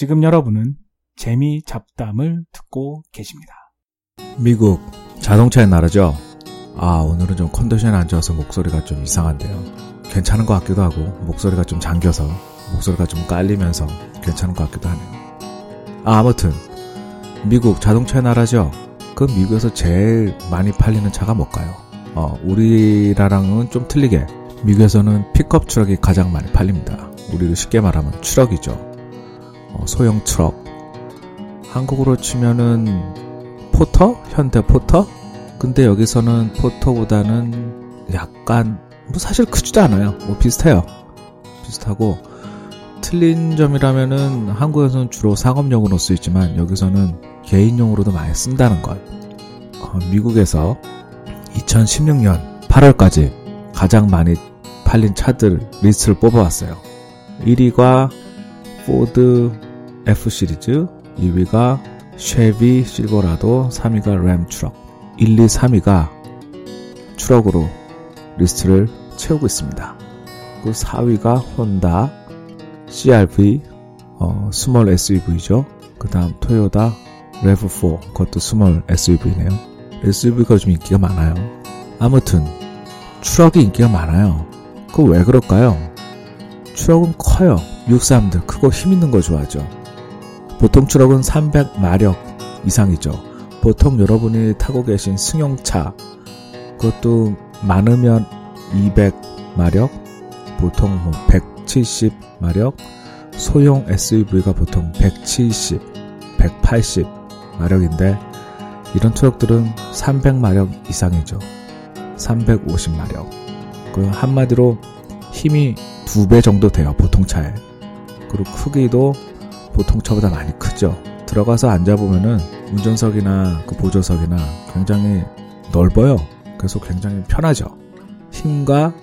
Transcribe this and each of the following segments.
지금 여러분은 재미 잡담을 듣고 계십니다. 미국 자동차의 나라죠. 아 오늘은 좀 컨디션이 안 좋아서 목소리가 좀 이상한데요. 괜찮은 것 같기도 하고 목소리가 좀 잠겨서 목소리가 좀 깔리면서 괜찮은 것 같기도 하네요. 아 아무튼 미국 자동차의 나라죠. 그 미국에서 제일 많이 팔리는 차가 뭘까요? 어, 우리나라랑은 좀 틀리게 미국에서는 픽업 트럭이 가장 많이 팔립니다. 우리말로 쉽게 말하면 트럭이죠. 어, 소형 트럭. 한국으로 치면은 포터? 현대 포터? 근데 여기서는 포터보다는 약간 뭐 사실 크지도 않아요. 뭐 비슷해요. 비슷하고 틀린 점이라면은 한국에서는 주로 상업용으로 쓰이지만 여기서는 개인용으로도 많이 쓴다는 것. 어, 미국에서 2016년 8월까지 가장 많이 팔린 차들 리스트를 뽑아왔어요. 1위가 포드 F 시리즈, 2위가 쉐비 실버라도, 3위가 램 트럭, 1, 2, 3위가 트럭으로 리스트를 채우고 있습니다. 그 4위가 혼다 CRV, 어, small SUV죠. 그 다음 토요타 레브4, 그것도 small SUV네요. SUV가 좀 인기가 많아요. 아무튼 트럭이 인기가 많아요. 그 왜 그럴까요? 트럭은 커요. 미국 사람들 크고 힘 있는 거 좋아하죠. 보통 트럭은 300마력 이상이죠. 보통 여러분이 타고 계신 승용차 그것도 많으면 200마력, 보통 뭐 170마력, 소형 SUV가 보통 170, 180 마력인데 이런 트럭들은 300마력 이상이죠. 350마력. 그 한마디로 힘이 두 배 정도 돼요. 보통 차에. 그리고 크기도 보통 차보다 많이 크죠. 들어가서 앉아보면은 운전석이나 그 보조석이나 굉장히 넓어요. 그래서 굉장히 편하죠. 힘과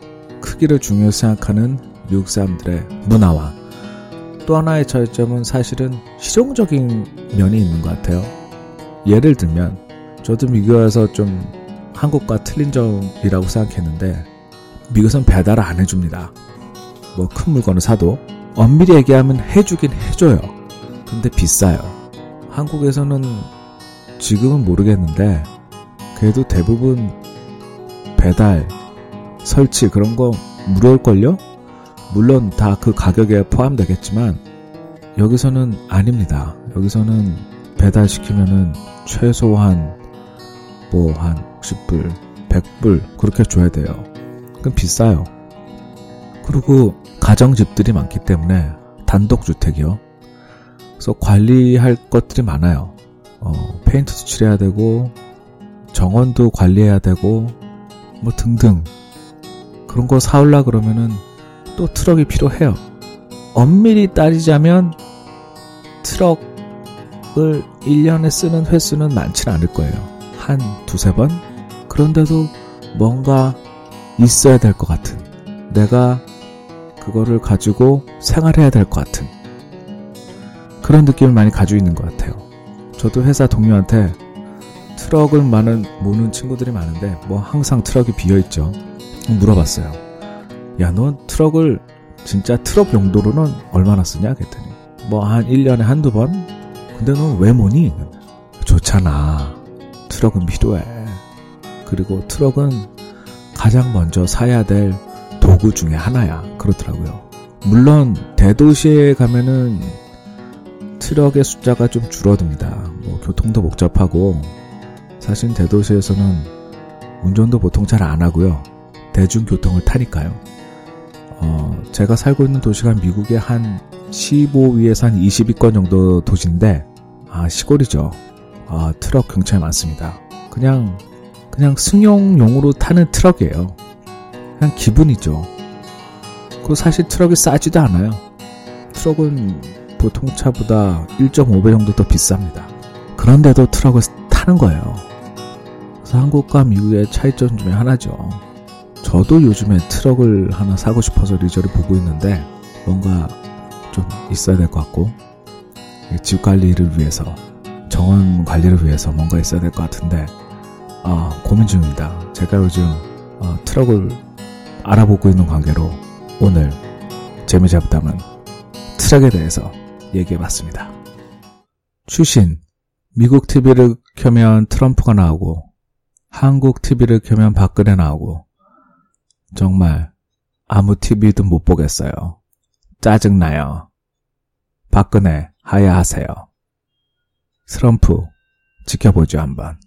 크기를 중요시 생각하는 미국 사람들의 문화와 또 하나의 차이점은 사실은 실용적인 면이 있는 것 같아요. 예를 들면 저도 미국에서 좀 한국과 틀린 점이라고 생각했는데 미국은 배달을 안 해줍니다. 뭐 큰 물건을 사도 엄밀히 얘기하면 해주긴 해줘요. 근데 비싸요. 한국에서는 지금은 모르겠는데 그래도 대부분 배달, 설치 그런 거 무료일걸요? 물론 다 그 가격에 포함되겠지만 여기서는 아닙니다. 여기서는 배달시키면은 최소한 뭐한 60불, 100불 그렇게 줘야 돼요. 그럼 비싸요. 그리고 가정집들이 많기 때문에 단독주택이요. 그래서 관리할 것들이 많아요. 어, 페인트도 칠해야 되고 정원도 관리해야 되고 뭐 등등 그런 거 사올라 그러면은 또 트럭이 필요해요. 엄밀히 따지자면 트럭을 1년에 쓰는 횟수는 많지는 않을 거예요. 한 두세 번? 그런데도 뭔가 있어야 될 것 같은. 내가 그거를 가지고 생활해야 될 것 같은. 그런 느낌을 많이 가지고 있는 것 같아요. 저도 회사 동료한테 트럭을 많은 모는 친구들이 많은데 뭐 항상 트럭이 비어 있죠. 물어봤어요. 야, 넌 트럭을 진짜 트럭 용도로는 얼마나 쓰냐? 그랬더니 뭐 한 1년에 한두 번? 근데 넌 왜 모니? 좋잖아. 트럭은 필요해. 그리고 트럭은 가장 먼저 사야 될 도구 중에 하나야. 그렇더라고요. 물론 대도시에 가면은 트럭의 숫자가 좀 줄어듭니다. 뭐 교통도 복잡하고 사실 대도시에서는 운전도 보통 잘 안 하고요. 대중교통을 타니까요. 어, 제가 살고 있는 도시가 미국의 한 15위에서 한 20위권 정도 도시인데, 아, 시골이죠. 아, 트럭 굉장히 많습니다. 그냥, 그냥 승용용으로 타는 트럭이에요. 그냥 기분이죠. 그 사실 트럭이 싸지도 않아요. 트럭은 보통 차보다 1.5배 정도 더 비쌉니다. 그런데도 트럭을 타는 거예요. 그래서 한국과 미국의 차이점 중에 하나죠. 저도 요즘에 트럭을 하나 사고 싶어서 레인저를 보고 있는데 뭔가 좀 있어야 될 것 같고 집 관리를 위해서 정원 관리를 위해서 뭔가 있어야 될 것 같은데 아, 고민 중입니다. 제가 요즘 어, 트럭을 알아보고 있는 관계로 오늘 재미잡담은 트럭에 대해서 얘기해봤습니다. 추신. 미국 TV를 켜면 트럼프가 나오고, 한국 TV를 켜면 박근혜 나오고, 정말 아무 TV도 못 보겠어요. 짜증나요. 박근혜 하야하세요. 트럼프 지켜보죠 한번.